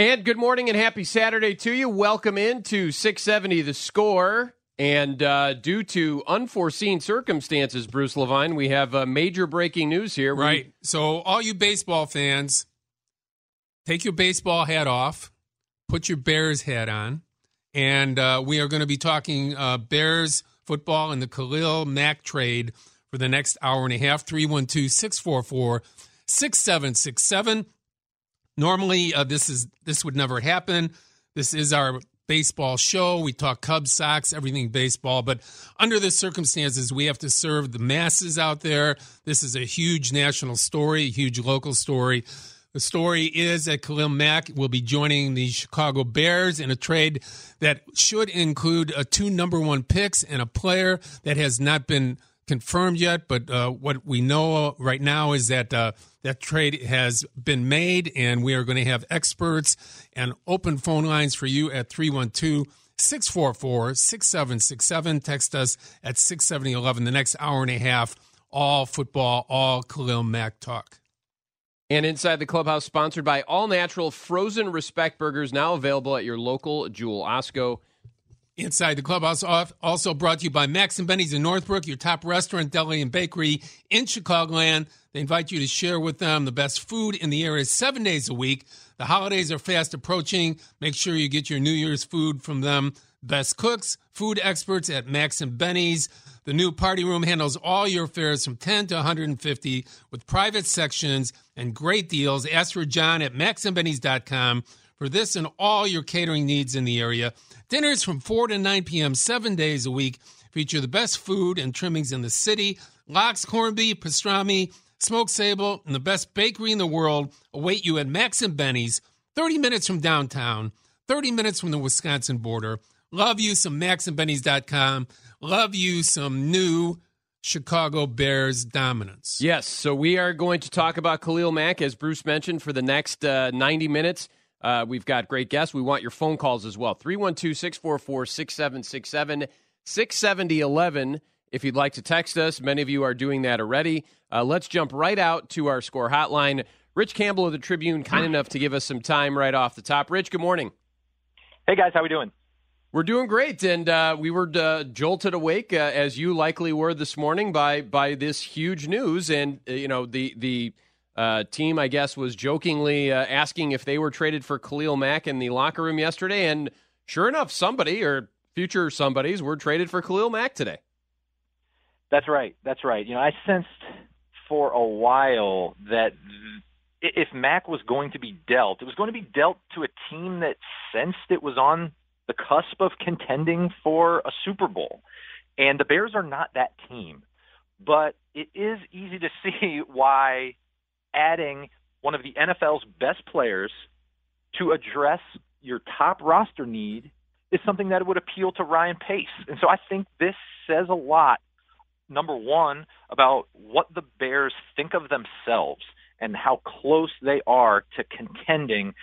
And good morning and happy Saturday to you. Welcome into 670 The Score. And uh, due to unforeseen circumstances, Bruce Levine, we have uh, major breaking news here. Right. So, all you baseball fans, take your baseball hat off, put your Bears hat on, and uh, we are going to be talking uh, Bears football and the Khalil Mack trade for the next hour and a half. 312 644 6767. Normally, uh, this is this would never happen. This is our baseball show. We talk Cubs, Sox, everything baseball. But under the circumstances, we have to serve the masses out there. This is a huge national story, a huge local story. The story is that Khalil Mack will be joining the Chicago Bears in a trade that should include uh, two number one picks and a player that has not been confirmed yet. But uh, what we know right now is that uh, that trade has been made, and we are going to have experts and open phone lines for you at 312 644 6767. Text us at 67011. The next hour and a half, all football, all Khalil Mack talk. And inside the clubhouse, sponsored by All Natural Frozen Respect Burgers, now available at your local Jewel Osco. Inside the clubhouse, also brought to you by Max and Benny's in Northbrook, your top restaurant, deli, and bakery in Chicagoland. They invite you to share with them the best food in the area seven days a week. The holidays are fast approaching. Make sure you get your New Year's food from them. Best cooks, food experts at Max and Benny's. The new party room handles all your fares from 10 to 150 with private sections and great deals. Ask for John at maxandbenny's.com for this and all your catering needs in the area. Dinners from 4 to 9 p.m., seven days a week, feature the best food and trimmings in the city. Lox, corned beef, pastrami, smoked sable, and the best bakery in the world await you at Max and Benny's, 30 minutes from downtown, 30 minutes from the Wisconsin border. Love you some maxandbenny's.com. Love you some new Chicago Bears dominance. Yes, so we are going to talk about Khalil Mack, as Bruce mentioned, for the next uh, 90 minutes. Uh, we've got great guests. We want your phone calls as well. 312 644 6767 67011. If you'd like to text us, many of you are doing that already. Uh, let's jump right out to our score hotline. Rich Campbell of the Tribune, kind enough to give us some time right off the top. Rich, good morning. Hey guys, how we doing? We're doing great, and uh, we were uh, jolted awake, uh, as you likely were this morning, by by this huge news. And uh, you know, the the uh, team, I guess, was jokingly uh, asking if they were traded for Khalil Mack in the locker room yesterday, and sure enough, somebody or future somebodies were traded for Khalil Mack today. That's right. That's right. You know, I sensed for a while that th- if Mack was going to be dealt, it was going to be dealt to a team that sensed it was on the cusp of contending for a Super Bowl. And the Bears are not that team. But it is easy to see why adding one of the NFL's best players to address your top roster need is something that would appeal to Ryan Pace. And so I think this says a lot number one, about what the Bears think of themselves and how close they are to contending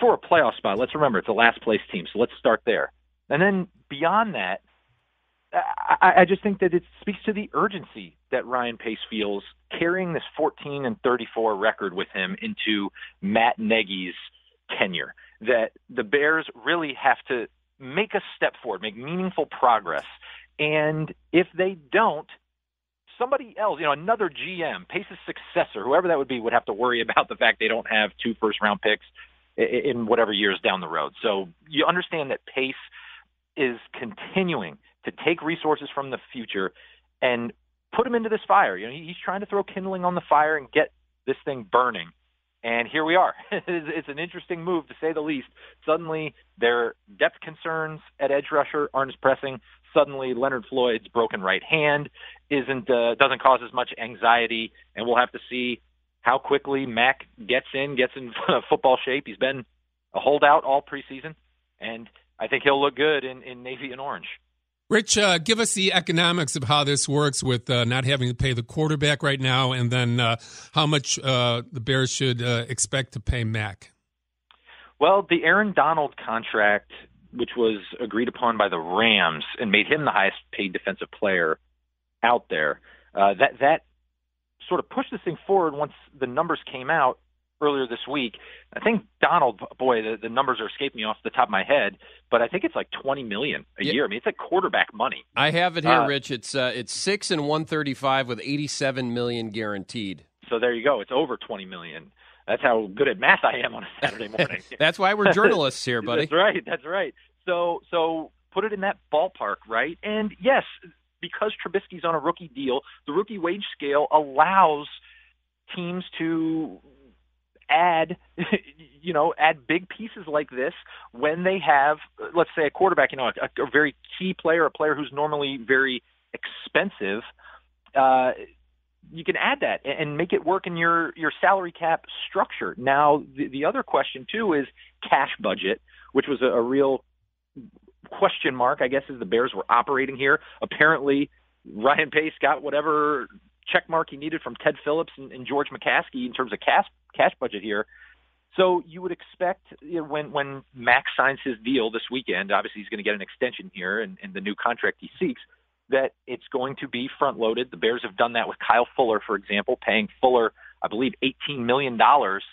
for a playoff spot. Let's remember, it's a last place team, so let's start there. And then beyond that, I, I just think that it speaks to the urgency that Ryan Pace feels carrying this 14 and 34 record with him into Matt Nagy's tenure. That the Bears really have to make a step forward, make meaningful progress. And if they don't, somebody else, you know, another GM, Pace's successor, whoever that would be, would have to worry about the fact they don't have two first round picks in whatever years down the road. So you understand that Pace is continuing to take resources from the future and put them into this fire. You know, he's trying to throw kindling on the fire and get this thing burning. And here we are. it's an interesting move to say the least. Suddenly, their depth concerns at edge rusher aren't as pressing. Suddenly, Leonard Floyd's broken right hand isn't uh, doesn't cause as much anxiety, and we'll have to see how quickly Mack gets in, gets in football shape. He's been a holdout all preseason, and I think he'll look good in, in navy and orange. Rich, uh, give us the economics of how this works with uh, not having to pay the quarterback right now, and then uh, how much uh, the Bears should uh, expect to pay Mack. Well, the Aaron Donald contract, which was agreed upon by the Rams and made him the highest paid defensive player out there, uh, that that sort of pushed this thing forward once the numbers came out earlier this week. I think Donald, boy, the, the numbers are escaping me off the top of my head, but I think it's like twenty million a yeah. year. I mean, it's like quarterback money. I have it here, uh, Rich. It's uh, it's six and one thirty five with eighty seven million guaranteed. So there you go. It's over twenty million. That's how good at math I am on a Saturday morning. that's why we're journalists here, buddy. that's right. That's right. So so put it in that ballpark, right? And yes, because Trubisky's on a rookie deal, the rookie wage scale allows teams to add you know add big pieces like this when they have let's say a quarterback you know a, a very key player a player who's normally very expensive uh you can add that and make it work in your your salary cap structure. Now the, the other question too is cash budget which was a, a real question mark i guess as the bears were operating here. Apparently ryan pace got whatever check mark he needed from Ted Phillips and, and George McCaskey in terms of cash cash budget here. So you would expect you know, when when Max signs his deal this weekend, obviously he's going to get an extension here and, and the new contract he seeks, that it's going to be front loaded. The Bears have done that with Kyle Fuller, for example, paying Fuller, I believe, eighteen million dollars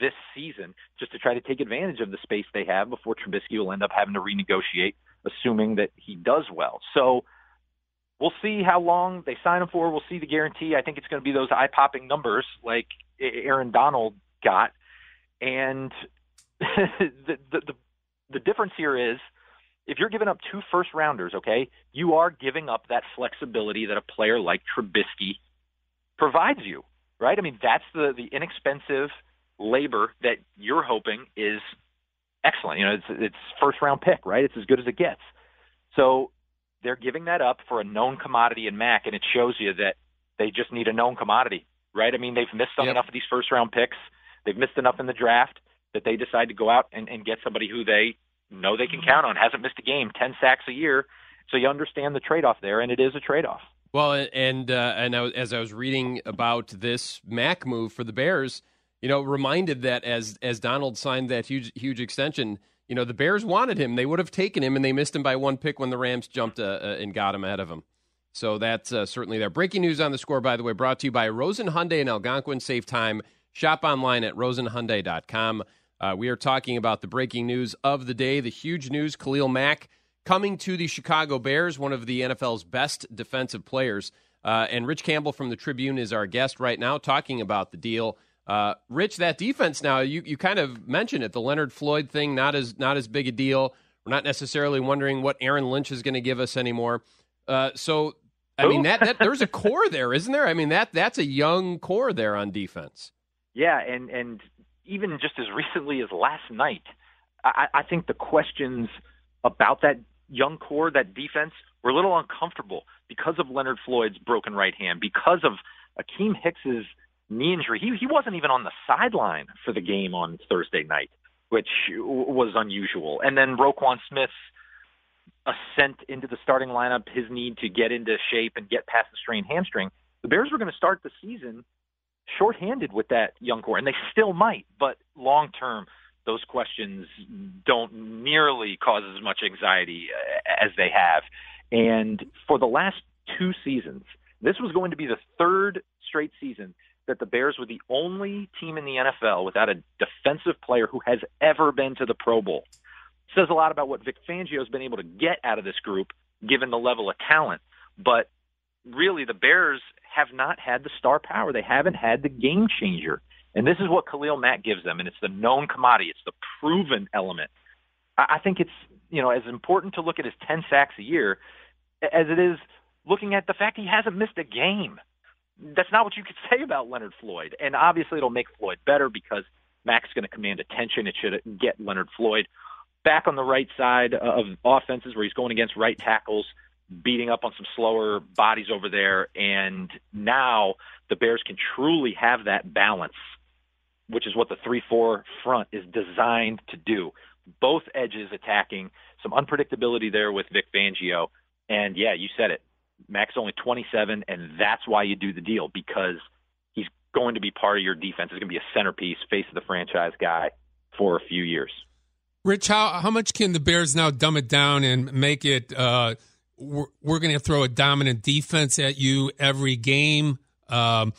this season just to try to take advantage of the space they have before Trubisky will end up having to renegotiate, assuming that he does well. So we'll see how long they sign him for. We'll see the guarantee. I think it's going to be those eye-popping numbers like Aaron Donald got, and the, the the the difference here is if you're giving up two first rounders, okay, you are giving up that flexibility that a player like Trubisky provides you, right? I mean, that's the the inexpensive labor that you're hoping is excellent. You know, it's it's first round pick, right? It's as good as it gets. So they're giving that up for a known commodity in Mack, and it shows you that they just need a known commodity, right? I mean, they've missed on yep. enough of these first round picks. They've missed enough in the draft that they decide to go out and, and get somebody who they know they can mm-hmm. count on. Hasn't missed a game, ten sacks a year. So you understand the trade off there, and it is a trade off. Well, and uh, and I, as I was reading about this Mack move for the Bears, you know, reminded that as as Donald signed that huge huge extension you know, the Bears wanted him. They would have taken him, and they missed him by one pick when the Rams jumped uh, uh, and got him ahead of him. So that's uh, certainly there. Breaking news on the score, by the way, brought to you by Rosen Hyundai and Algonquin. Save time. Shop online at rosenhyundai.com. Uh, we are talking about the breaking news of the day, the huge news Khalil Mack coming to the Chicago Bears, one of the NFL's best defensive players. Uh, and Rich Campbell from the Tribune is our guest right now talking about the deal. Uh, Rich, that defense now you, you kind of mentioned it. The Leonard Floyd thing not as not as big a deal. We're not necessarily wondering what Aaron Lynch is going to give us anymore. Uh, so I Ooh. mean that, that there's a core there, isn't there? I mean that that's a young core there on defense. Yeah, and and even just as recently as last night, I, I think the questions about that young core, that defense, were a little uncomfortable because of Leonard Floyd's broken right hand, because of Akiem Hicks's knee injury. He he wasn't even on the sideline for the game on Thursday night, which was unusual. And then Roquan Smith's ascent into the starting lineup, his need to get into shape and get past the strained hamstring. The Bears were going to start the season shorthanded with that young core, and they still might. But long term, those questions don't nearly cause as much anxiety uh, as they have. And for the last two seasons, this was going to be the third straight season that the Bears were the only team in the NFL without a defensive player who has ever been to the Pro Bowl. Says a lot about what Vic Fangio has been able to get out of this group, given the level of talent. But really, the Bears have not had the star power. They haven't had the game changer. And this is what Khalil Mack gives them, and it's the known commodity. It's the proven element. I think it's you know as important to look at his 10 sacks a year as it is looking at the fact he hasn't missed a game that's not what you could say about Leonard Floyd. And obviously, it'll make Floyd better because Mack's going to command attention. It should get Leonard Floyd back on the right side of offenses where he's going against right tackles, beating up on some slower bodies over there. And now the Bears can truly have that balance which is what the 3-4 front is designed to do. Both edges attacking, some unpredictability there with Vic Fangio. And yeah, you said it. Mack's only 27, and that's why you do the deal because he's going to be part of your defense. He's going to be a centerpiece, face of the franchise guy for a few years. Rich, how how much can the Bears now dumb it down and make it? Uh, we're, we're going to throw a dominant defense at you every game. Um,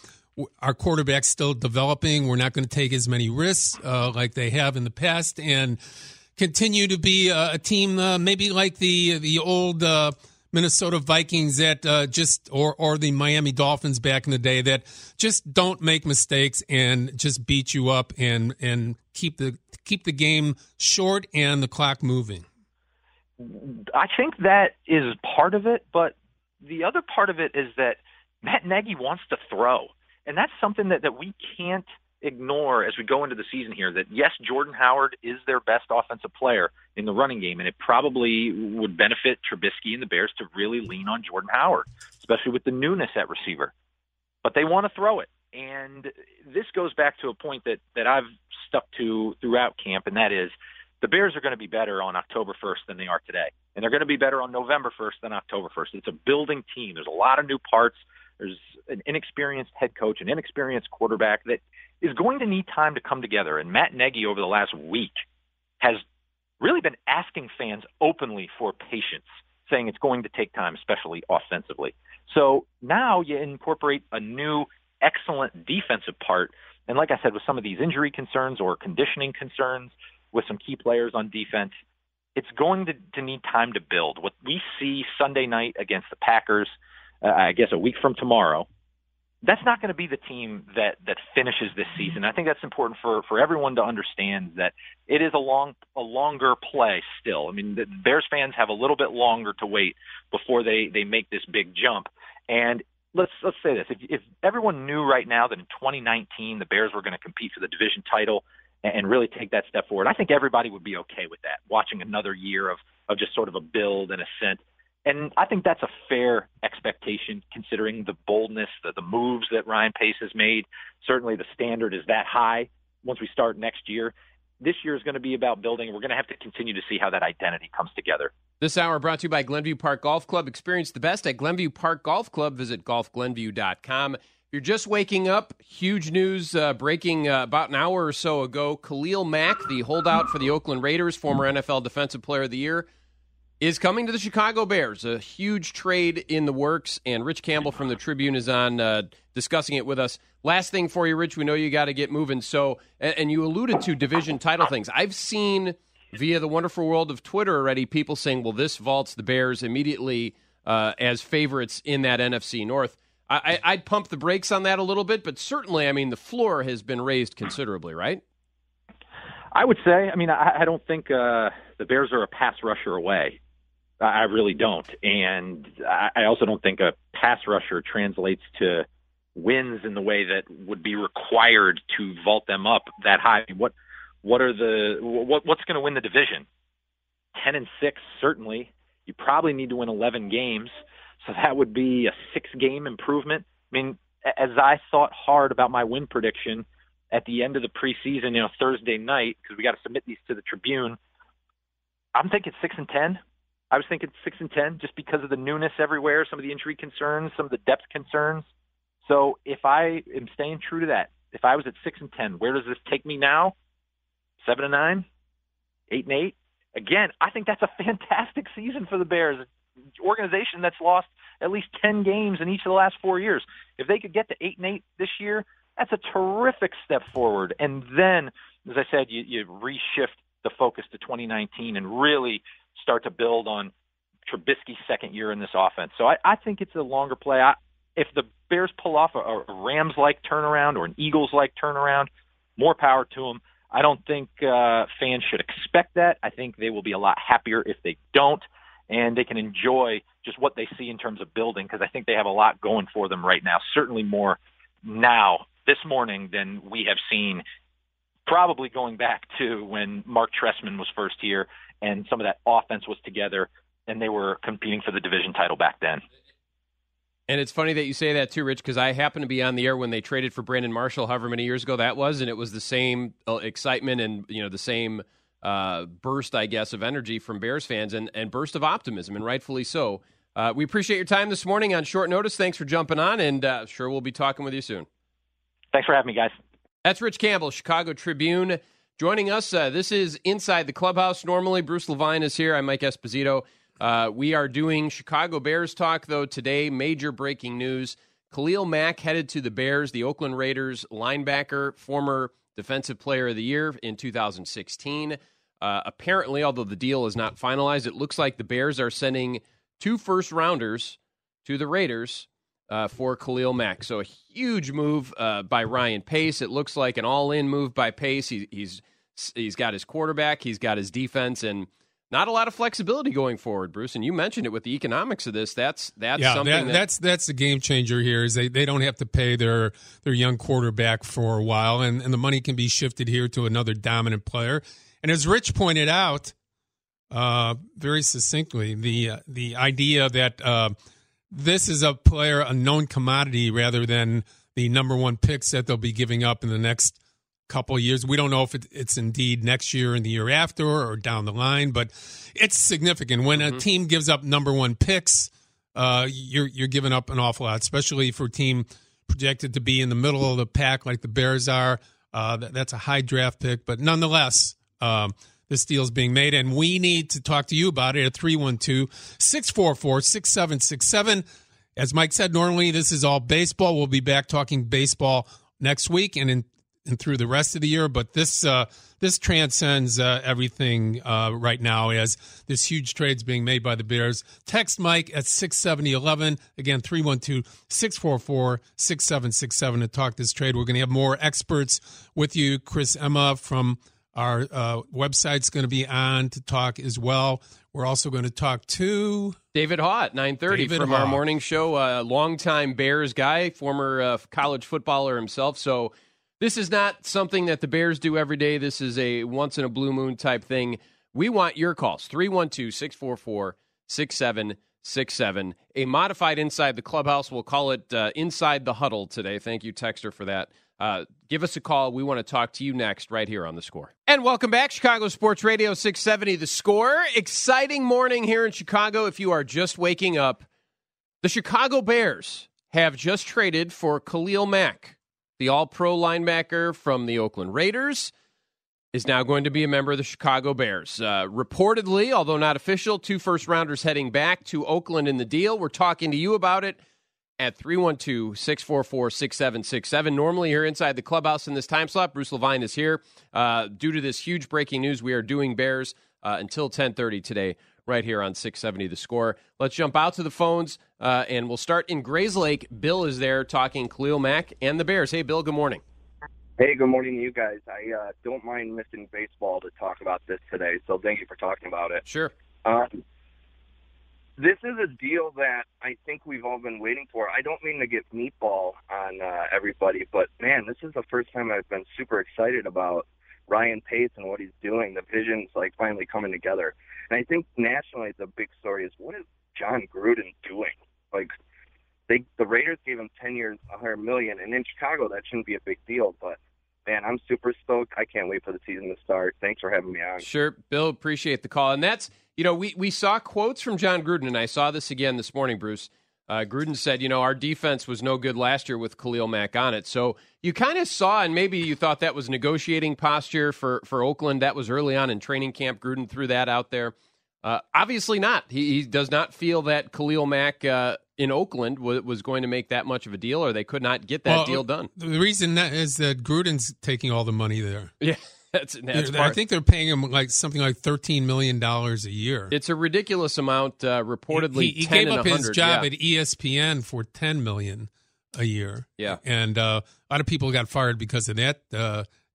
our quarterback's still developing. We're not going to take as many risks uh, like they have in the past, and continue to be a, a team uh, maybe like the the old uh, Minnesota Vikings that uh, just or or the Miami Dolphins back in the day that just don't make mistakes and just beat you up and and keep the keep the game short and the clock moving? I think that is part of it, but the other part of it is that Matt Nagy wants to throw. And that's something that, that we can't ignore as we go into the season here that yes, Jordan Howard is their best offensive player in the running game, and it probably would benefit Trubisky and the Bears to really lean on Jordan Howard, especially with the newness at receiver. But they want to throw it. And this goes back to a point that, that I've stuck to throughout camp, and that is the Bears are going to be better on October 1st than they are today. And they're going to be better on November 1st than October 1st. It's a building team. There's a lot of new parts. There's an inexperienced head coach, an inexperienced quarterback that is going to need time to come together. And Matt Nagy over the last week has really been asking fans openly for patience, saying it's going to take time, especially offensively. So now you incorporate a new excellent defensive part. And like I said, with some of these injury concerns or conditioning concerns with some key players on defense, it's going to, to need time to build. What we see Sunday night against the Packers, uh, I guess a week from tomorrow, that's not going to be the team that that finishes this season. I think that's important for for everyone to understand that it is a long a longer play still. I mean, the Bears fans have a little bit longer to wait before they they make this big jump. And let's let's say this: if, if everyone knew right now that in 2019 the Bears were going to compete for the division title and really take that step forward, I think everybody would be okay with that. Watching another year of of just sort of a build and ascent, and I think that's a fair expectation considering the boldness, the, the moves that Ryan Pace has made. Certainly, the standard is that high. Once we start next year, this year is going to be about building. We're going to have to continue to see how that identity comes together. This hour brought to you by Glenview Park Golf Club. Experience the best at Glenview Park Golf Club. Visit golfglenview.com. If you're just waking up, huge news uh, breaking uh, about an hour or so ago. Khalil Mack, the holdout for the Oakland Raiders, former NFL Defensive Player of the Year, is coming to the Chicago Bears. A huge trade in the works, and Rich Campbell from the Tribune is on uh, discussing it with us. Last thing for you, Rich. We know you got to get moving. So, and, you alluded to division title things. I've seen via the wonderful world of Twitter already people saying, "Well, this vaults the Bears immediately uh, as favorites in that NFC North." I, I'd pump the brakes on that a little bit, but certainly, I mean, the floor has been raised considerably, right? I would say. I mean, I, I don't think uh, the Bears are a pass rusher away. I really don't, and I also don't think a pass rusher translates to wins in the way that would be required to vault them up that high. What what are the what what's going to win the division? Ten and six certainly. You probably need to win eleven games, so that would be a six game improvement. I mean, as I thought hard about my win prediction at the end of the preseason, you know, Thursday night because we got to submit these to the Tribune. I'm thinking six and ten. I was thinking six and ten just because of the newness everywhere, some of the injury concerns, some of the depth concerns. So if I am staying true to that, if I was at six and ten, where does this take me now? Seven and nine, eight and eight. Again, I think that's a fantastic season for the Bears. Organization that's lost at least ten games in each of the last four years. If they could get to eight and eight this year, that's a terrific step forward. And then, as I said, you, you reshift the focus to 2019 and really start to build on Trubisky's second year in this offense. So I, I think it's a longer play. I, if the Bears pull off a, a Rams-like turnaround or an Eagles-like turnaround, more power to them. I don't think uh, fans should expect that. I think they will be a lot happier if they don't, and they can enjoy just what they see in terms of building because I think they have a lot going for them right now. Certainly more now this morning than we have seen probably going back to when Mark Trestman was first here and some of that offense was together and they were competing for the division title back then. And it's funny that you say that too, Rich, because I happened to be on the air when they traded for Brandon Marshall, however many years ago that was, and it was the same uh, excitement and you know the same uh, burst, I guess, of energy from Bears fans and, and burst of optimism, and rightfully so. Uh, we appreciate your time this morning on short notice. Thanks for jumping on, and uh, sure we'll be talking with you soon. Thanks for having me, guys. That's Rich Campbell, Chicago Tribune, joining us. Uh, this is Inside the Clubhouse. Normally, Bruce Levine is here. I'm Mike Esposito. Uh, we are doing Chicago Bears talk, though, today. Major breaking news. Khalil Mack headed to the Bears, the Oakland Raiders linebacker, former Defensive Player of the Year in 2016. Uh, apparently, although the deal is not finalized, it looks like the Bears are sending two first rounders to the Raiders uh, for Khalil Mack. So a huge move uh, by Ryan Pace. It looks like an all-in move by Pace. He, he's he's got his quarterback, he's got his defense, and not a lot of flexibility going forward, Bruce. And you mentioned it with the economics of this. That's that's yeah, something that, that, that's that's the game changer here. Is they, they don't have to pay their their young quarterback for a while, and, and the money can be shifted here to another dominant player. And as Rich pointed out, uh, very succinctly, the uh, the idea that uh, this is a player, a known commodity, rather than the number one picks that they'll be giving up in the next couple of years. We don't know if it, it's indeed next year and the year after or down the line, but it's significant when mm-hmm. a team gives up number one picks. Uh, you're you're giving up an awful lot, especially for a team projected to be in the middle of the pack like the Bears are. Uh, that, that's a high draft pick, but nonetheless, um, this deal is being made, and we need to talk to you about it at 312 644 6767. As Mike said, normally this is all baseball. We'll be back talking baseball next week and in, and through the rest of the year. But this uh, this transcends uh, everything uh, right now as this huge trade's being made by the Bears. Text Mike at 67011. Again, 312 644 6767 to talk this trade. We're going to have more experts with you. Chris Emma from our uh, website's going to be on to talk as well. We're also going to talk to David Haugh at 9.30 from Haugh. our morning show. A uh, longtime Bears guy, former uh, college footballer himself. So this is not something that the Bears do every day. This is a once in a blue moon type thing. We want your calls 312 644 6767. A modified Inside the Clubhouse. We'll call it uh, Inside the Huddle today. Thank you, Texter, for that. Uh, give us a call. We want to talk to you next, right here on The Score. And welcome back, Chicago Sports Radio 670 The Score. Exciting morning here in Chicago. If you are just waking up, the Chicago Bears have just traded for Khalil Mack, the all pro linebacker from the Oakland Raiders. Is now going to be a member of the Chicago Bears. Uh, reportedly, although not official, two first rounders heading back to Oakland in the deal. We're talking to you about it at 312 644 6767. Normally, here inside the clubhouse in this time slot, Bruce Levine is here. Uh, due to this huge breaking news, we are doing Bears uh, until 1030 today, right here on 670 The Score. Let's jump out to the phones, uh, and we'll start in Grayslake. Bill is there talking Khalil Mack and the Bears. Hey, Bill, good morning. Hey, good morning to you guys. I uh, don't mind missing baseball to talk about this today, so thank you for talking about it. Sure. Um, this is a deal that I think we've all been waiting for. I don't mean to get meatball on uh, everybody, but man, this is the first time I've been super excited about Ryan Pace and what he's doing. The vision's like finally coming together. And I think nationally the big story is what is Jon Gruden doing? Like they the Raiders gave him ten years, a hundred million, and in Chicago that shouldn't be a big deal, but man, I'm super stoked. I can't wait for the season to start. Thanks for having me on. Sure, Bill, appreciate the call. And that's you know, we, we saw quotes from Jon Gruden, and I saw this again this morning, Bruce. Uh, Gruden said, you know, our defense was no good last year with Khalil Mack on it. So you kind of saw, and maybe you thought that was negotiating posture for, for Oakland. That was early on in training camp. Gruden threw that out there. Uh, obviously not. He, he, does not feel that Khalil Mack uh, in Oakland w- was going to make that much of a deal, or they could not get that well, deal done. The reason that is that Gruden's taking all the money there. Yeah. That's, that's I think they're paying him like something like thirteen million dollars a year. It's a ridiculous amount. Uh, reportedly, he, he, he gave up his job yeah. at ESPN for ten million a year. Yeah, and uh, a lot of people got fired because of that.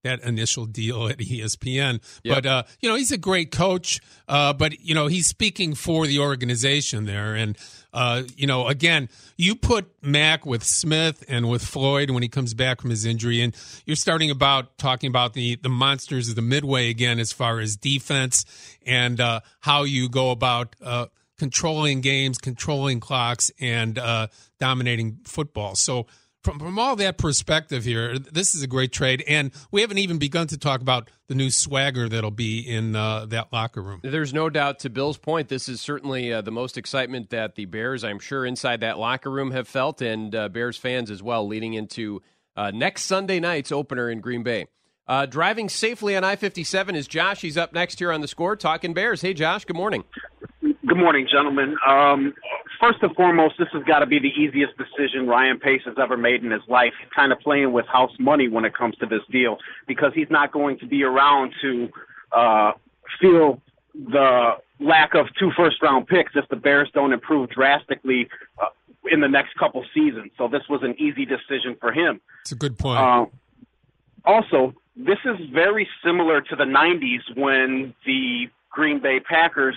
That initial deal at ESPN. Yep. But uh, you know, he's a great coach. Uh, but you know, he's speaking for the organization there, and uh, you know, again, you put Mack with Smith and with Floyd when he comes back from his injury, and you're starting about talking about the the monsters of the midway again as far as defense and uh, how you go about uh, controlling games, controlling clocks, and uh, dominating football. So from from all that perspective here, this is a great trade, and we haven't even begun to talk about the new swagger that'll be in uh, that locker room. There's no doubt. To Bill's point, this is certainly uh, the most excitement that the Bears, I'm sure, inside that locker room have felt, and uh, Bears fans as well, leading into uh, next Sunday night's opener in Green Bay. Uh, driving safely on I-57 is Josh. He's up next here on the score, talking Bears. Hey, Josh. Good morning. Good morning, gentlemen. Um, first and foremost, this has got to be the easiest decision Ryan Pace has ever made in his life. He's kind of playing with house money when it comes to this deal because he's not going to be around to uh, feel the lack of two first round picks if the Bears don't improve drastically uh, in the next couple seasons. So this was an easy decision for him. It's a good point. Uh, also, this is very similar to the 90s when the Green Bay Packers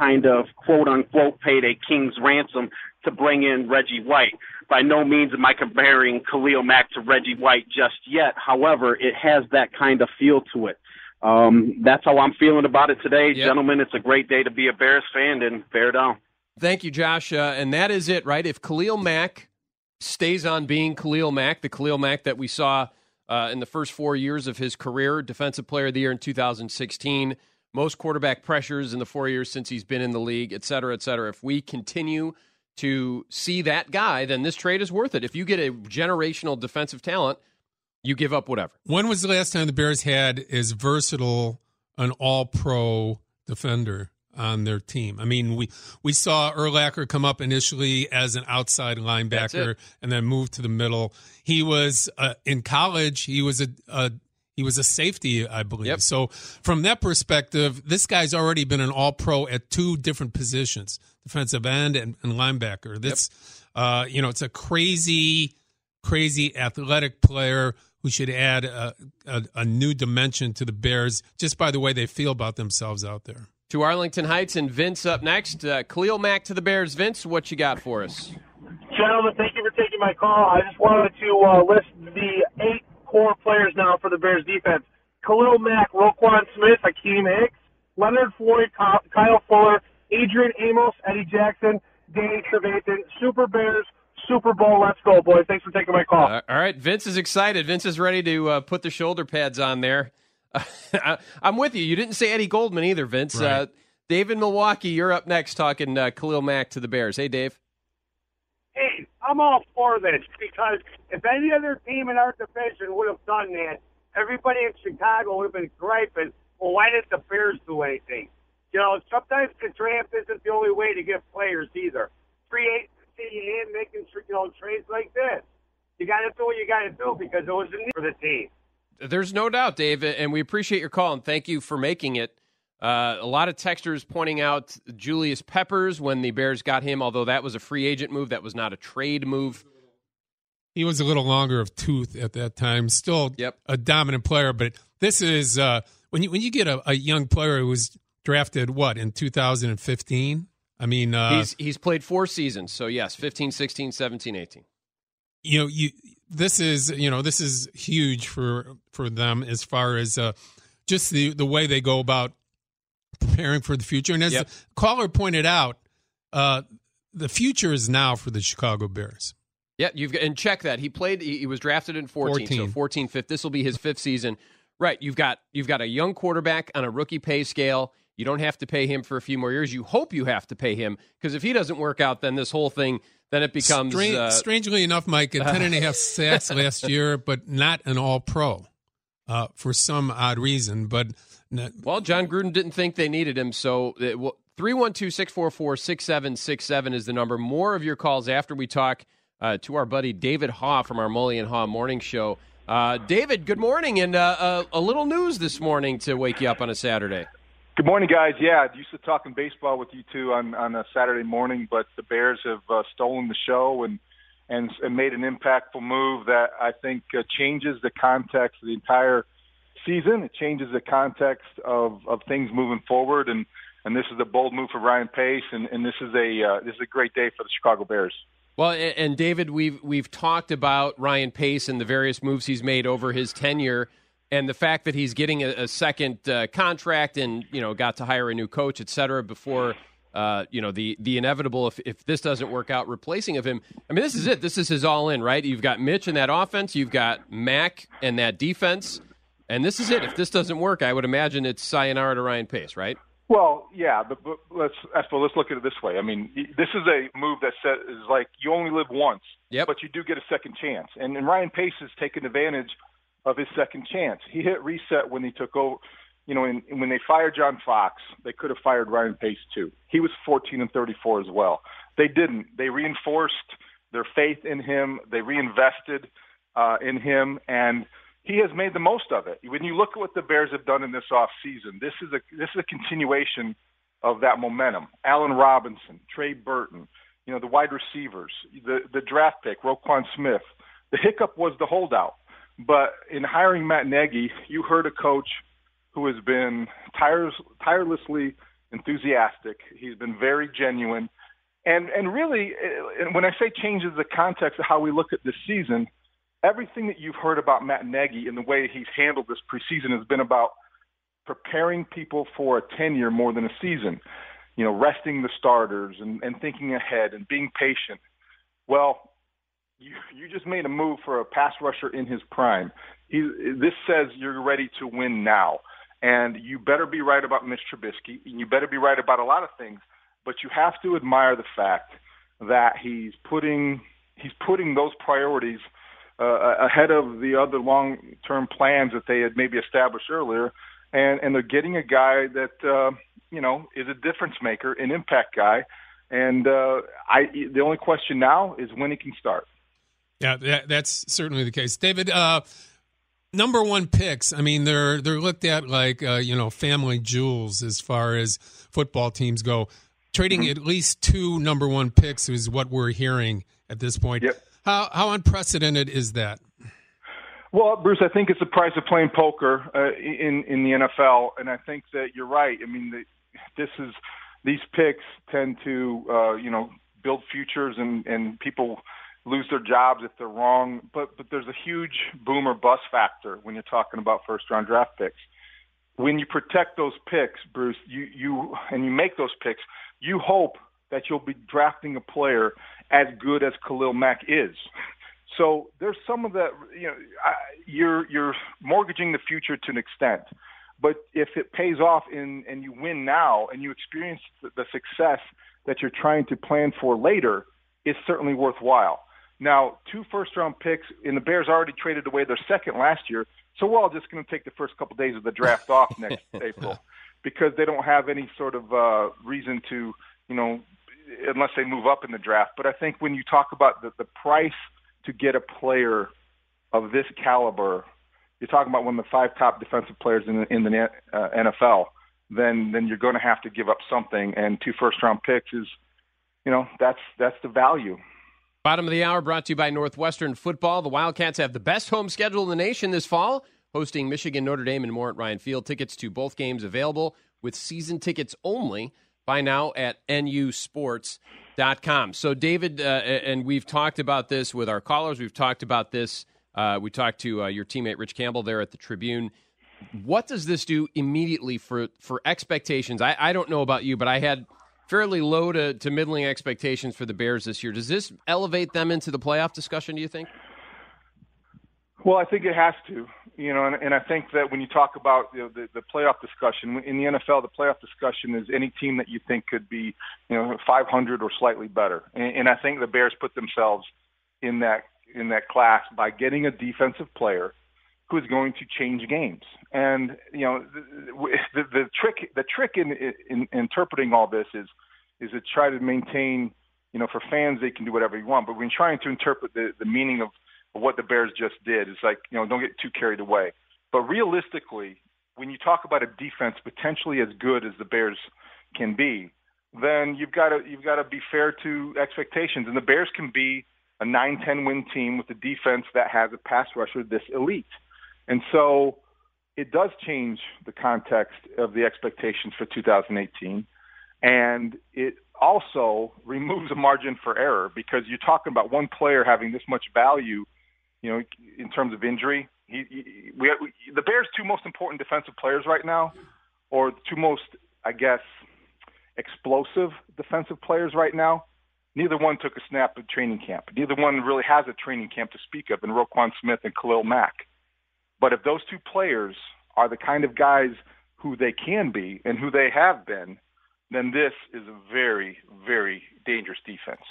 kind of quote unquote paid a king's ransom to bring in Reggie White. By no means am I comparing Khalil Mack to Reggie White just yet. However, it has that kind of feel to it. Um, that's how I'm feeling about it today, yep. gentlemen. It's a great day to be a Bears fan and bear down. Thank you, Josh. Uh, and that is it, right? If Khalil Mack stays on being Khalil Mack, the Khalil Mack that we saw uh, in the first four years of his career, Defensive Player of the Year in 2016, most quarterback pressures in the four years since he's been in the league, et cetera, et cetera. If we continue to see that guy, then this trade is worth it. If you get a generational defensive talent, you give up whatever. When was the last time the Bears had as versatile an all pro defender on their team? I mean, we we saw Urlacher come up initially as an outside linebacker and then move to the middle. He was uh, in college, he was a, a he was a safety, I believe. Yep. So from that perspective, this guy's already been an All Pro at two different positions, defensive end and, and linebacker. This, yep. uh, you know, it's a crazy, crazy athletic player who should add a, a, a, new dimension to the Bears just by the way they feel about themselves out there. To Arlington Heights and Vince up next. Uh, Khalil Mack to the Bears. Vince, what you got for us? Gentlemen, thank you for taking my call. I just wanted to uh, list the eight core players now for the Bears defense. Khalil Mack, Roquan Smith, Akiem Hicks, Leonard Floyd, Kyle Fuller, Adrian Amos, Eddie Jackson, Danny Trevathan, Super Bears, Super Bowl. Let's go, boys. Thanks for taking my call. Uh, all right. Vince is excited. Vince is ready to uh, put the shoulder pads on there. I'm with you. You didn't say Eddie Goldman either, Vince. Right. Uh, Dave in Milwaukee, you're up next talking uh, Khalil Mack to the Bears. Hey, Dave. I'm all for this because if any other team in our division would have done that, everybody in Chicago would have been griping, well, why didn't the Bears do anything? You know, sometimes the draft isn't the only way to get players either. Free agency and making you know trades like this. You got to do what you got to do because it was a need for the team. There's no doubt, Dave, and we appreciate your call and thank you for making it. Uh, a lot of texters pointing out Julius Peppers when the Bears got him, although that was a free agent move, that was not a trade move. He was a little longer of tooth at that time. Still yep. a dominant player, but this is uh, when you when you get a, a, young player who was drafted what in 2015. I mean, uh, he's he's played four seasons, so yes, 15, 16, 17, 18. You know, you this is you know this is huge for for them as far as uh, just the the way they go about preparing for the future. And as yep. the caller pointed out, uh, the future is now for the Chicago Bears. Yeah, you've and check that he played. He, he was drafted in 14, 14, so 14 fifth. This will be his fifth season. Right, you've got you've got a young quarterback on a rookie pay scale. You don't have to pay him for a few more years. You hope you have to pay him because if he doesn't work out, then this whole thing then it becomes. Strange, uh, strangely enough, Mike, at ten and a half sacks last year, but not an All Pro uh, for some odd reason. But well, Jon Gruden didn't think they needed him, so it, well, 312 644 6767 is the number. More of your calls after we talk uh, to our buddy David Haugh from our Mully and Haugh morning show. Uh, David, good morning, and uh, uh, a little news this morning to wake you up on a Saturday. Good morning, guys. Yeah, I used to talking baseball with you two on on a Saturday morning, but the Bears have uh, stolen the show and, and and made an impactful move that I think uh, changes the context of the entire season. It changes the context of of things moving forward, and and this is a bold move for Ryan Pace, and, and this is a uh, this is a great day for the Chicago Bears. Well, and David, we've we've talked about Ryan Pace and the various moves he's made over his tenure, and the fact that he's getting a, a second uh, contract and you know got to hire a new coach, et cetera, before uh, you know, the the inevitable if if this doesn't work out, replacing of him. I mean, this is it. This is his all in, right? You've got Mitch in that offense. You've got Mack and that defense. And this is it. If this doesn't work, I would imagine it's sayonara to Ryan Pace, right? Well, yeah, but, but let's well, let's look at it this way. I mean, this is a move that says is like you only live once, yep. but you do get a second chance. And, and Ryan Pace has taken advantage of his second chance. He hit reset when he took over. You know, in, when they fired John Fox, they could have fired Ryan Pace too. He was 14 and 34 as well. They didn't. They reinforced their faith in him. They reinvested uh, in him, and he has made the most of it. When you look at what the Bears have done in this off season, this is a this is a continuation of that momentum. Allen Robinson, Trey Burton, you know, the wide receivers, the the draft pick, Roquan Smith. The hiccup was the holdout. But in hiring Matt Nagy, you heard a coach who has been tirelessly enthusiastic. He's been very genuine. And and really, eh, when I say changes the context of how we look at this season, everything that you've heard about Matt Nagy and the way he's handled this preseason has been about preparing people for a tenure more than a season. You know, resting the starters and, and thinking ahead and being patient. Well, you you just made a move for a pass rusher in his prime. He, this says you're ready to win now, and you better be right about Mitch Trubisky, and you better be right about a lot of things. But you have to admire the fact that he's putting he's putting those priorities uh, ahead of the other long-term plans that they had maybe established earlier, and and they're getting a guy that uh, you know is a difference maker, an impact guy, and uh, I the only question now is when he can start. Yeah, that, that's certainly the case, David. Uh, number one picks. I mean, they're they're looked at like uh, you know family jewels as far as football teams go. Trading mm-hmm. at least two number one picks is what we're hearing at this point. Yep. How how unprecedented is that? Well, Bruce, I think it's the price of playing poker uh, in in the NFL, and I think that you're right. I mean, the, this is these picks tend to uh, you know build futures, and and people lose their jobs if they're wrong. But but there's a huge boom or bust factor when you're talking about first round draft picks. When you protect those picks, Bruce, you you and you make those picks, you hope that you'll be drafting a player as good as Khalil Mack is. So there's some of that, you know, you're you're mortgaging the future to an extent. But if it pays off in and you win now and you experience the success that you're trying to plan for later, it's certainly worthwhile. Now, two first round picks, and the Bears already traded away their second last year, so we're all just going to take the first couple of days of the draft off next April because they don't have any sort of uh, reason to, you know, unless they move up in the draft. But I think when you talk about the, the price to get a player of this caliber, you're talking about one of the five top defensive players in the, in the uh, NFL. Then then you're going to have to give up something, and two first round picks is, you know, that's that's the value. Bottom of the hour brought to you by Northwestern Football. The Wildcats have the best home schedule in the nation this fall, hosting Michigan, Notre Dame, and more at Ryan Field. Tickets to both games available with season tickets only Buy now at nusports.com. So, David, uh, and we've talked about this with our callers. We've talked about this. Uh, we talked to uh, your teammate Rich Campbell there at the Tribune. What does this do immediately for for expectations? I, I don't know about you, but I had fairly low to, to middling expectations for the Bears this year. Does this elevate them into the playoff discussion? Do you think? Well, I think it has to, you know, and, and I think that when you talk about you know, the, the playoff discussion in the NFL, the playoff discussion is any team that you think could be, you know, 500 or slightly better. And, and I think the Bears put themselves in that in that class by getting a defensive player who is going to change games. And you know, the, the, the trick the trick in, in, in interpreting all this is is to try to maintain, you know, for fans they can do whatever you want, but when trying to interpret the, the meaning of what the Bears just did. It's like, you know, don't get too carried away. But realistically, when you talk about a defense potentially as good as the Bears can be, then you've got to you've got to be fair to expectations. And the Bears can be a 9-10 win team with a defense that has a pass rusher this elite. And so it does change the context of the expectations for 2018. And it also removes a margin for error because you're talking about one player having this much value – you know, in terms of injury. He, he we, we the Bears' two most important defensive players right now, or the two most, I guess, explosive defensive players right now. Neither one took a snap at training camp. Neither one really has a training camp to speak of in Roquan Smith and Khalil Mack. But if those two players are the kind of guys who they can be and who they have been, then this is a very, very dangerous defense.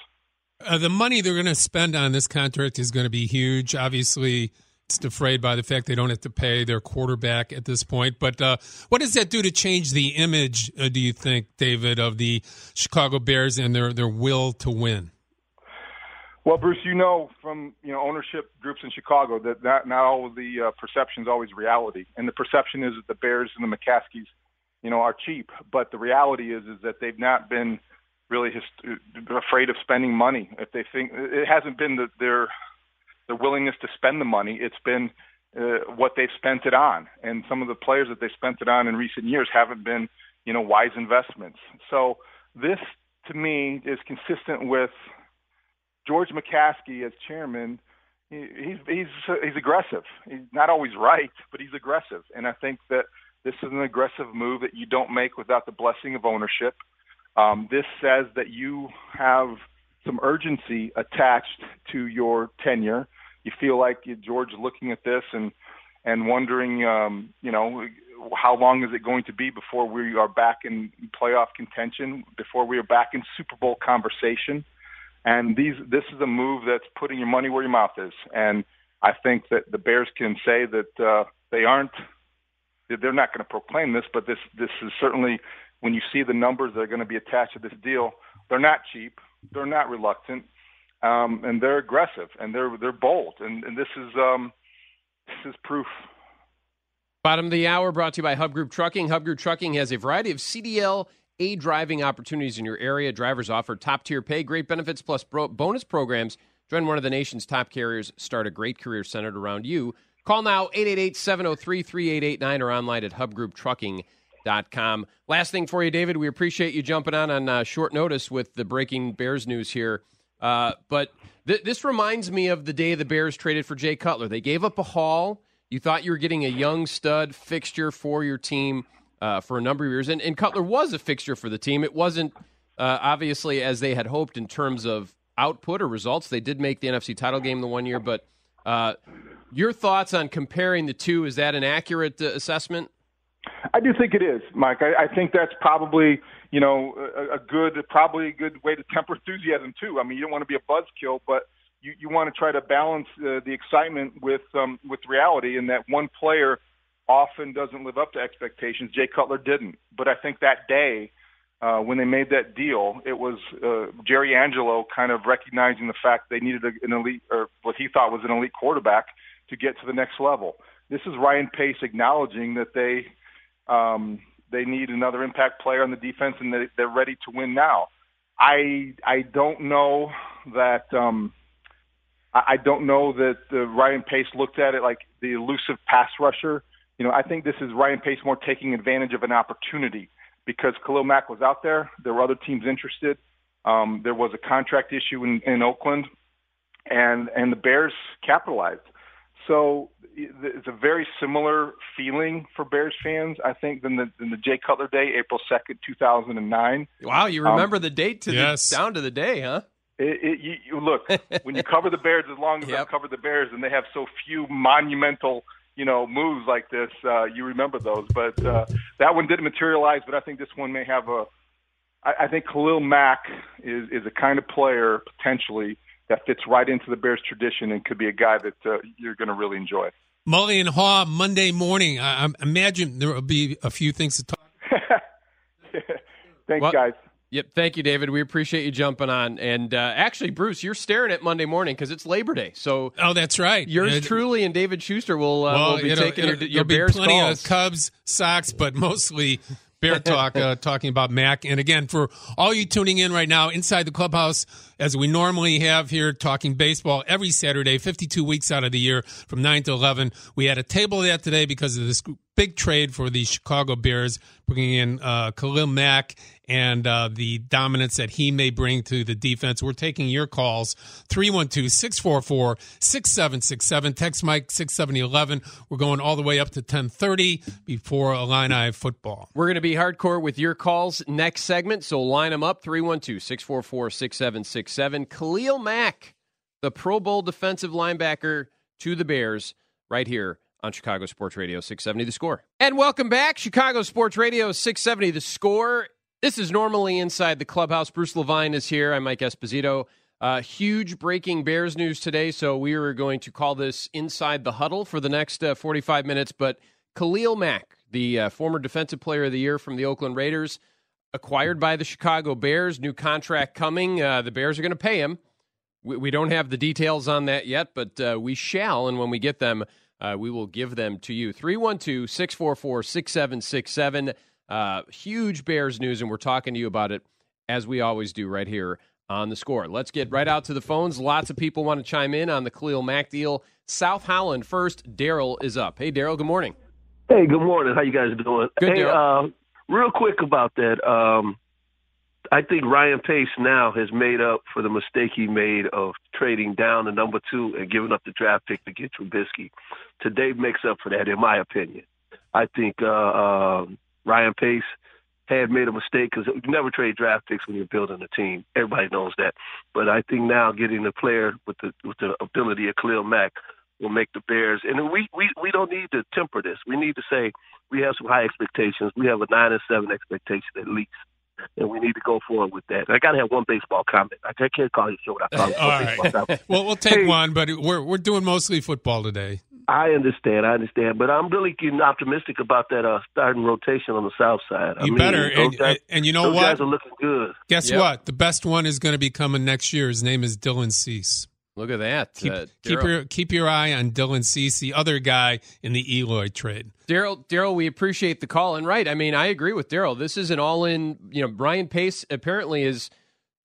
Uh, the money they're going to spend on this contract is going to be huge. Obviously, it's defrayed by the fact they don't have to pay their quarterback at this point. But uh, what does that do to change the image, uh, do you think, David, of the Chicago Bears and their, their will to win? Well, Bruce, you know from you know ownership groups in Chicago that not, not all of the uh, perception is always reality, and the perception is that the Bears and the McCaskeys, you know, are cheap. But the reality is is that they've not been really hist- afraid of spending money. If they think it hasn't been the, their their willingness to spend the money, it's been uh, what they've spent it on. And some of the players that they spent it on in recent years haven't been, you know, wise investments. So this, to me, is consistent with George McCaskey as chairman. He, he's he's he's aggressive. He's not always right, but he's aggressive. And I think that this is an aggressive move that you don't make without the blessing of ownership. Um, this says that you have some urgency attached to your tenure. You feel like George looking at this and and wondering, um, you know, how long is it going to be before we are back in playoff contention, before we are back in Super Bowl conversation. And these, this is a move that's putting your money where your mouth is. And I think that the Bears can say that uh, they aren't, they're not going to proclaim this, but this, this is certainly when you see the numbers that are going to be attached to this deal, they're not cheap, they're not reluctant, um, and they're aggressive and they're they're bold. And, and this is um, this is proof. Bottom of the hour brought to you by Hub Group Trucking. Hub Group Trucking has a variety of CDL A driving opportunities in your area. Drivers offer top tier pay, great benefits, plus bro- bonus programs. Join one of the nation's top carriers. Start a great career centered around you. Call now 888 703 3889 or online at hubgrouptrucking.com com. Last thing for you, David, we appreciate you jumping on on uh, short notice with the breaking Bears news here. Uh, but th- this reminds me of the day the Bears traded for Jay Cutler. They gave up a haul. You thought you were getting a young stud fixture for your team uh, for a number of years, and, and, Cutler was a fixture for the team. It wasn't uh, obviously as they had hoped in terms of output or results. They did make the NFC title game the one year, but uh, your thoughts on comparing the two? Is that an accurate uh, assessment? I do think it is, Mike. I, I think that's probably you know a, a good, probably a good way to temper enthusiasm too. I mean, you don't want to be a buzzkill, but you, you want to try to balance uh, the excitement with um, with reality, and that one player often doesn't live up to expectations. Jay Cutler didn't, but I think that day uh, when they made that deal, it was uh, Jerry Angelo kind of recognizing the fact they needed an elite, or what he thought was an elite quarterback to get to the next level. This is Ryan Pace acknowledging that they um, they need another impact player on the defense, and they, they're ready to win now. I I don't know that um, I I don't know that uh, Ryan Pace looked at it like the elusive pass rusher. You know, I think this is Ryan Pace more taking advantage of an opportunity because Khalil Mack was out there. There were other teams interested. Um, there was a contract issue in, in Oakland, and and the Bears capitalized. So it's a very similar feeling for Bears fans, I think, than the than the Jay Cutler day, April second, two thousand and nine. Wow, you remember um, the date to yes. the, down to the day, huh? It, it, you, you, look when you cover the Bears as long as yep. I've covered the Bears, and they have so few monumental, you know, moves like this. Uh, you remember those, but uh, that one didn't materialize. But I think this one may have a. I, I think Khalil Mack is is a kind of player potentially that fits right into the Bears tradition and could be a guy that uh, you're going to really enjoy. Mully and Haugh Monday morning. I, I imagine there will be a few things to talk. Thanks, well, guys. Yep. Thank you, David. We appreciate you jumping on. And uh, actually, Bruce, you're staring at Monday morning because it's Labor Day. So, oh, that's right. Yours it, truly and David Schuster will, uh, well, will be taking it'll, your, your Bears be plenty calls. of Cubs, Sox, but mostly Bear Talk, uh, talking about Mack. And again, for all you tuning in right now inside the clubhouse, as we normally have here, talking baseball every Saturday, 52 weeks out of the year from 9 to 11. We had a table of that today because of this big trade for the Chicago Bears, bringing in uh, Khalil Mack and uh, the dominance that he may bring to the defense. We're taking your calls 312 644 6767. Text Mike 67011. We're going all the way up to 1030 before Illini football. We're going to be hardcore with your calls next segment, so line them up 312 644 6767. Khalil Mack, the Pro Bowl defensive linebacker to the Bears, right here on Chicago Sports Radio 670 The Score. And welcome back, Chicago Sports Radio 670 The Score. This is normally inside the clubhouse. Bruce Levine is here. I'm Mike Esposito. Uh, huge breaking Bears news today, so we are going to call this Inside the Huddle for the next uh, 45 minutes. But Khalil Mack, the uh, former Defensive Player of the Year from the Oakland Raiders, acquired by the Chicago Bears, new contract coming. Uh, the Bears are going to pay him. We, we, don't have the details on that yet, but uh, we shall. And when we get them, uh, we will give them to you. 312 644 6767. Uh, huge Bears news, and we're talking to you about it as we always do right here on the score. Let's get right out to the phones. Lots of people want to chime in on the Khalil Mack deal. South Holland first. Daryl is up. Hey, Daryl. Good morning. Hey, good morning. How you guys doing? Good, hey, uh, real quick about that. Um, I think Ryan Pace now has made up for the mistake he made of trading down to number two and giving up the draft pick to get Trubisky. Today makes up for that, in my opinion. I think uh, uh, Ryan Pace had made a mistake because you never trade draft picks when you're building a team. Everybody knows that. But I think now getting the player with the with the ability of Khalil Mack will make the Bears. And we we we don't need to temper this. We need to say we have some high expectations. We have a nine and seven expectation at least. And we need to go forward with that. I got to have one baseball comment. I can't call you show without calling All right. well, we'll take hey, one, but we're we're doing mostly football today. I understand, I understand, but I'm really getting optimistic about that uh, starting rotation on the south side. I you mean, better, and, guys, and, you know what? Guys are looking good. Guess yep. what? The best one is going to be coming next year. His name is Dylan Cease. Look at that. Keep, uh, keep your keep your eye on Dylan Cease, the other guy in the Eloy trade. Daryl, Daryl, we appreciate the call and right. I mean, I agree with Daryl. This is an all-in. You know, Brian Pace apparently is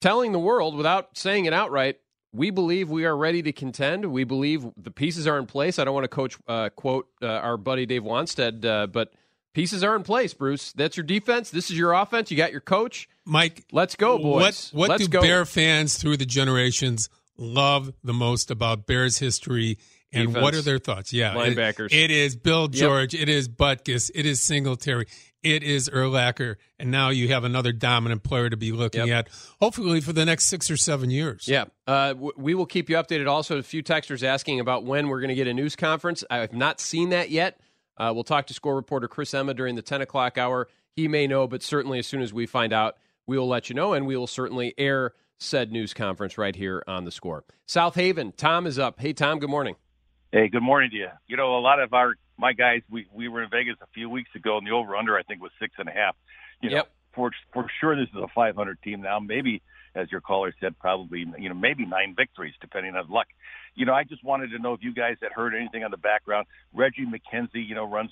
telling the world without saying it outright we believe we are ready to contend. We believe the pieces are in place. I don't want to coach uh, quote uh, our buddy Dave Wannstedt, uh, but pieces are in place. Bruce, that's your defense. This is your offense. You got your coach, Mike. Let's go, boys. What what let's do go. Bear fans through the generations love the most about Bears history? And Defense. what are their thoughts? Yeah, linebackers. It, it is Bill George. Yep. It is Butkus. It is Singletary. It is Urlacher, and now you have another dominant player to be looking yep. at, hopefully for the next six or seven years. Yeah, uh, w- we will keep you updated. Also, a few texters asking about when we're going to get a news conference. I have not seen that yet. Uh, we'll talk to score reporter Chris Emma during the ten o'clock hour. He may know, but certainly as soon as we find out, we will let you know, and we will certainly air said news conference right here on the score. South Haven, Tom is up. Hey, Tom. Good morning. Hey, good morning to you. You know, a lot of our my guys, we we were in Vegas a few weeks ago, and the over under I think was six and a half. You know, yep. for for sure this is a 500 team now. Maybe, as your caller said, probably you know maybe nine victories depending on luck. You know, I just wanted to know if you guys had heard anything on the background. Reggie McKenzie, you know, runs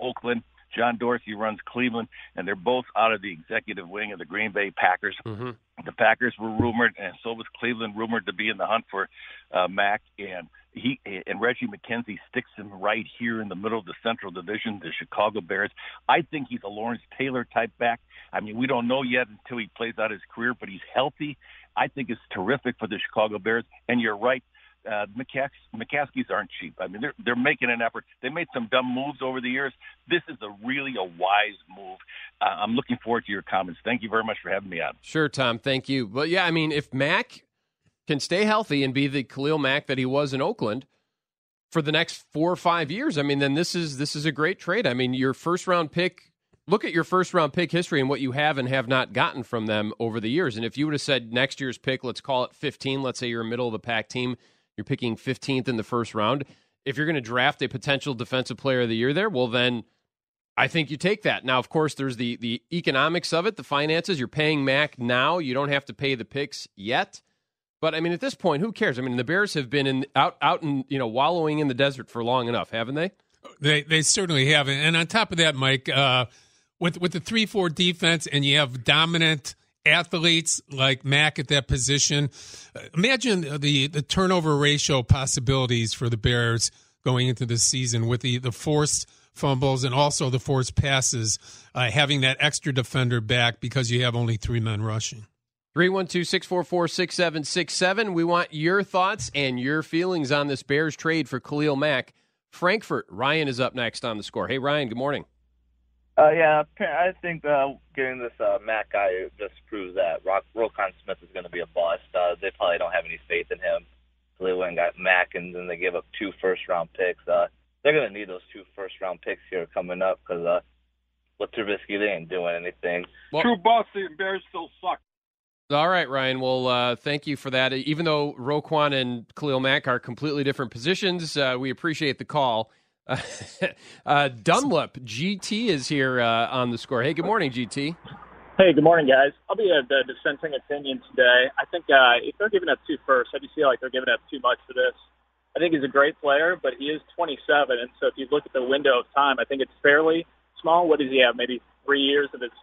Oakland. John Dorsey runs Cleveland, and they're both out of the executive wing of the Green Bay Packers. Mm-hmm. The Packers were rumored, and so was Cleveland, rumored to be in the hunt for uh, Mack. And he and Reggie McKenzie sticks him right here in the middle of the Central Division, the Chicago Bears. I think he's a Lawrence Taylor type back. I mean, we don't know yet until he plays out his career, but he's healthy. I think it's terrific for the Chicago Bears. And you're right, uh, McCaskeys aren't cheap. I mean, they're they're making an effort. They made some dumb moves over the years. This is a really a wise move. Uh, I'm looking forward to your comments. Thank you very much for having me on. Sure, Tom. Thank you. But yeah, I mean, if Mack can stay healthy and be the Khalil Mack that he was in Oakland for the next four or five years, I mean, then this is this is a great trade. I mean, your first round pick. Look at your first round pick history and what you have and have not gotten from them over the years. And if you would have said next year's pick, let's call it 15, let's say you're a middle of the pack team, you're picking 15th in the first round. If you're going to draft a potential defensive player of the year there, well, then I think you take that. Now, of course, there's the the economics of it, the finances. You're paying Mack now. You don't have to pay the picks yet. But I mean, at this point, who cares? I mean, the Bears have been in out out and you know wallowing in the desert for long enough, haven't they? They they certainly have. And on top of that, Mike, uh, with with the three four defense, and you have dominant athletes like Mack at that position. Imagine the the turnover ratio possibilities for the Bears going into the season with the the forced fumbles and also the forced passes, uh, having that extra defender back because you have only three men rushing. 312 644 6767. We want your thoughts and your feelings on this Bears trade for Khalil Mack. Frankfort, Ryan is up next on the score. Hey, Ryan, good morning. Uh, yeah, I think uh, getting this uh, Mack guy just proves that Rock, Roquan Smith is going to be a bust. Uh, they probably don't have any faith in him. So they went and got Mack, and then they gave up two first round picks. Uh, they're going to need those two first round picks here coming up because uh, with Trubisky, they ain't doing anything. Well, True bust. The Bears still suck. All right, Ryan. Well, uh, thank you for that. Even though Roquan and Khalil Mack are completely different positions, uh, we appreciate the call. uh, Dunlap GT is here uh, on the score. Hey, good morning, GT. Hey, good morning, guys. I'll be a, the dissenting opinion today. I think uh, if they're giving up two first, I do feel like they're giving up too much for this. I think he's a great player, but he is 27, and so if you look at the window of time, I think it's fairly small. What does he have? Maybe three years of his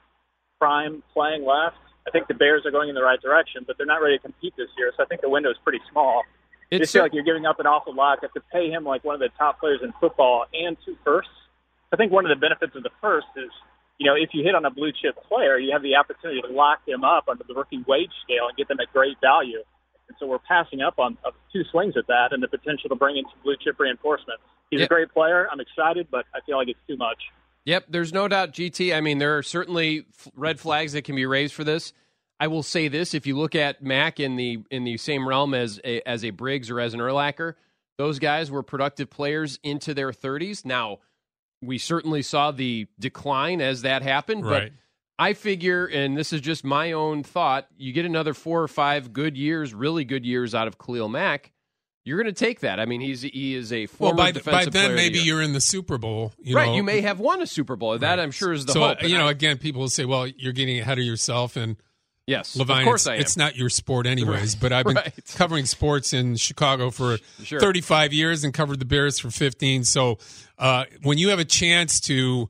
prime playing left. I think the Bears are going in the right direction, but they're not ready to compete this year. So I think the window is pretty small. It's just feel like you're giving up an awful lot. You have to pay him like one of the top players in football and two firsts. I think one of the benefits of the first is, you know, if you hit on a blue chip player, you have the opportunity to lock them up under the rookie wage scale and get them at great value. And so we're passing up on uh, two swings at that and the potential to bring in some blue chip reinforcement. He's yep. a great player. I'm excited, but I feel like it's too much. Yep, there's no doubt, GT. I mean, there are certainly red flags that can be raised for this. I will say this: if you look at Mack in the in the same realm as a, as a Briggs or as an Urlacher, those guys were productive players into their 30s. Now, we certainly saw the decline as that happened, right. but I figure, and this is just my own thought, you get another four or five good years, really good years out of Khalil Mack you're going to take that. I mean, he's he is a former well, by, defensive by then maybe the you're in the Super Bowl. You right, know. you may have won a Super Bowl. That I'm sure is the so, hope. You know, again, people will say, "Well, you're getting ahead of yourself," and yes, Levine, of course I am. it's not your sport, anyways. Right. But I've been right. covering sports in Chicago for sure. 35 years and covered the Bears for 15. So uh, when you have a chance to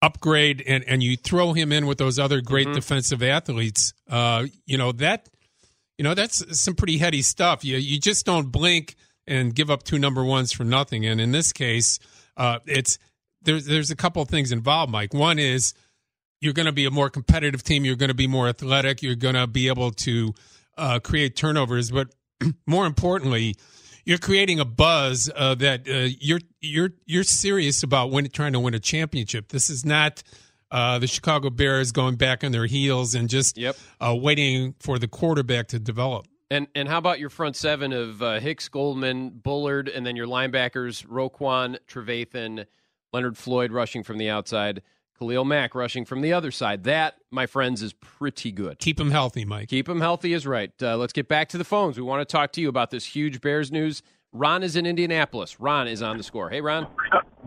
upgrade and and you throw him in with those other great mm-hmm. defensive athletes, uh, you know that. You know that's some pretty heady stuff. You you just don't blink and give up two number ones for nothing. And in this case, uh, it's there's there's a couple of things involved, Mike. One is you're going to be a more competitive team. You're going to be more athletic. You're going to be able to uh, create turnovers, but more importantly, you're creating a buzz uh, that uh, you're you're you're serious about when trying to win a championship. This is not. Uh, the Chicago Bears going back on their heels and just yep. Uh, waiting for the quarterback to develop. And and how about your front seven of uh, Hicks, Goldman, Bullard, and then your linebackers Roquan, Trevathan, Leonard Floyd rushing from the outside, Khalil Mack rushing from the other side. That, my friends, is pretty good. Keep them healthy, Mike. Keep them healthy is right. Uh, let's get back to the phones. We want to talk to you about this huge Bears news. Ron is in Indianapolis. Ron is on the score. Hey, Ron.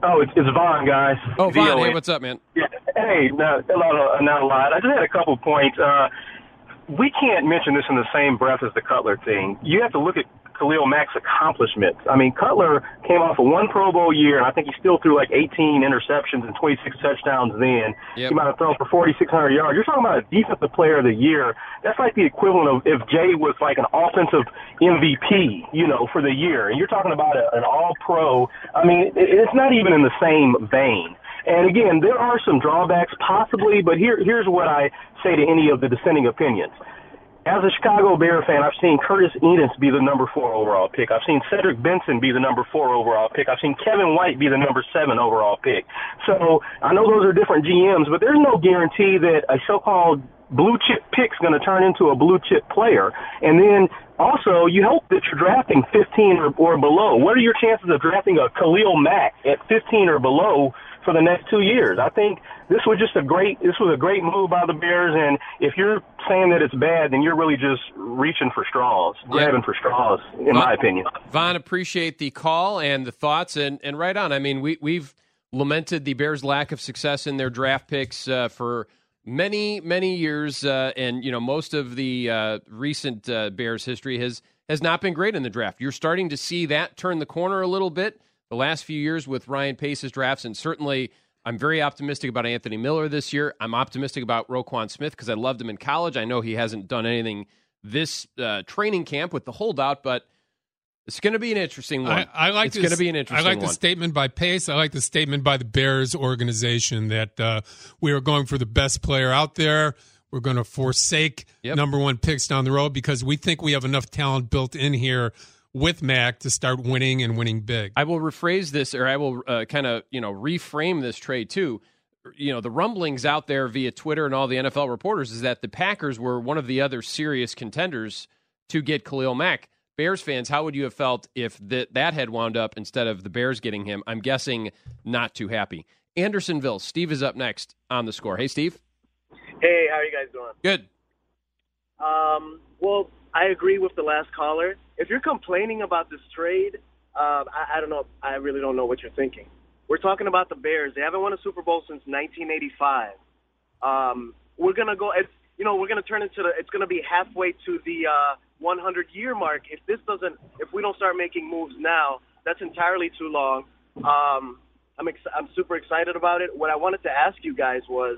Oh, it's, it's Vaughn, guys. Oh, Vaughn. Hey, what's up, man? Yeah. Hey, not, not, not a lot. I just had a couple points. Uh, we can't mention this in the same breath as the Cutler thing. You have to look at Khalil Mack's accomplishments. I mean, Cutler came off of one Pro Bowl year, and I think he still threw like 18 interceptions and 26 touchdowns then. Yep. He might have thrown for 4,600 yards. You're talking about a defensive player of the year. That's like the equivalent of if Jay was like an offensive MVP, you know, for the year. And you're talking about a, an all pro. I mean, it's not even in the same vein. And again, there are some drawbacks possibly, but here, here's what I say to any of the dissenting opinions. As a Chicago Bear fan, I've seen Curtis Enis be the number four overall pick. I've seen Cedric Benson be the number four overall pick. I've seen Kevin White be the number seven overall pick. So I know those are different GMs, but there's no guarantee that a so-called blue chip pick's going to turn into a blue chip player. And then also, you hope that you're drafting 15 or, or below. What are your chances of drafting a Khalil Mack at 15 or below for the next two years. I think this was just a great this was a great move by the Bears, and if you're saying that it's bad, then you're really just reaching for straws, grabbing for straws, in Vaughn, my opinion. Vaughn, appreciate the call and the thoughts, and and right on. I mean, we we've lamented the Bears' lack of success in their draft picks uh, for many many years, uh, and you know most of the uh, recent uh, Bears history has has not been great in the draft. You're starting to see that turn the corner a little bit the last few years with Ryan Pace's drafts, and certainly I'm very optimistic about Anthony Miller this year. I'm optimistic about Roquan Smith because I loved him in college. I know he hasn't done anything this uh, training camp with the holdout, but It's going to be an interesting one. I, I like it's this- going to be an interesting I like one. the statement by Pace. I like the statement by the Bears organization that uh, we are going for the best player out there. We're going to forsake number one picks down the road because we think we have enough talent built in here with Mack to start winning and winning big. I will rephrase this, or I will uh, kind of you know reframe this trade too. You know, the rumblings out there via Twitter and all the NFL reporters is that the Packers were one of the other serious contenders to get Khalil Mack. Bears fans, how would you have felt if that that had wound up instead of the Bears getting him? I'm guessing not too happy. Andersonville, Steve is up next on the score. Hey, Steve. Hey, how are you guys doing? Good. Um, well, I agree with the last caller. If you're complaining about this trade, uh, I, I don't know. I really don't know what you're thinking. We're talking about the Bears. They haven't won a Super Bowl since 1985. Um, we're gonna go. It's, you know, we're gonna turn into the. It's gonna be halfway to the uh, 100 year mark. If this doesn't, if we don't start making moves now, that's entirely too long. Um, I'm ex- I'm super excited about it. What I wanted to ask you guys was,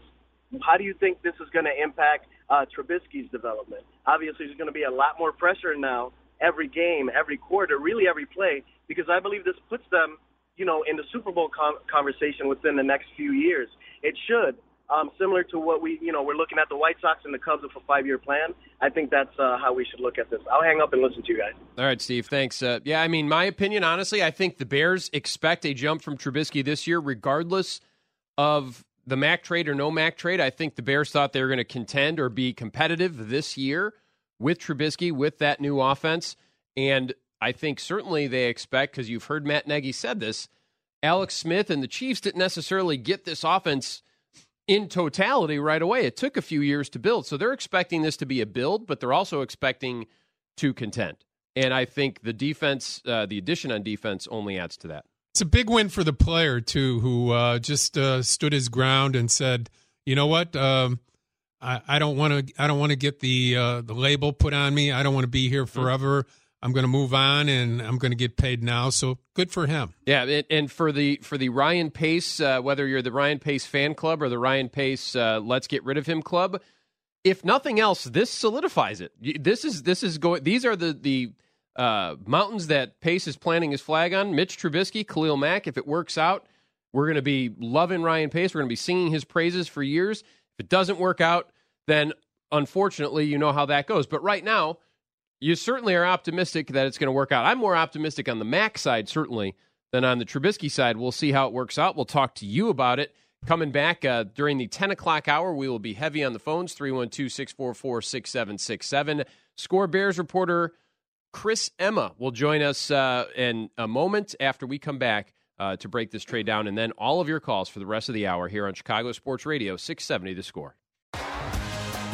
how do you think this is going to impact uh, Trubisky's development? Obviously, there's going to be a lot more pressure now every game, every quarter, really every play, because I believe this puts them, you know, in the Super Bowl com- conversation within the next few years. It should. Um, similar to what we, you know, we're looking at the White Sox and the Cubs with a five-year plan. I think that's uh, how we should look at this. I'll hang up and listen to you guys. All right, Steve. Thanks. Uh, yeah, I mean, my opinion, honestly, I think the Bears expect a jump from Trubisky this year, regardless of the Mack trade or no Mack trade. I think the Bears thought they were going to contend or be competitive this year with Trubisky, with that new offense. And I think certainly they expect, because you've heard Matt Nagy said this, Alex Smith and the Chiefs didn't necessarily get this offense in totality right away. It took a few years to build. So they're expecting this to be a build, but they're also expecting to contend. And I think the defense, uh, the addition on defense only adds to that. It's a big win for the player too, who uh, just uh, stood his ground and said, "You know what? Um, I, I don't want to. I don't want to get the uh, the label put on me. I don't want to be here forever. I'm going to move on, and I'm going to get paid now. So good for him. Yeah, and, for the for the Ryan Pace, uh, whether you're the Ryan Pace fan club or the Ryan Pace uh, Let's Get Rid of Him club, if nothing else, this solidifies it. This is this is going. These are the the uh, mountains that Pace is planting his flag on. Mitch Trubisky, Khalil Mack. If it works out, we're going to be loving Ryan Pace. We're going to be singing his praises for years. If it doesn't work out, then unfortunately, you know how that goes. But right now, you certainly are optimistic that it's going to work out. I'm more optimistic on the Mack side, certainly, than on the Trubisky side. We'll see how it works out. We'll talk to you about it. Coming back uh, during the 10 o'clock hour, we will be heavy on the phones 312 644 6767. Score Bears reporter Chris Emma will join us uh, in a moment after we come back uh, to break this trade down, and then all of your calls for the rest of the hour here on Chicago Sports Radio 670 The Score.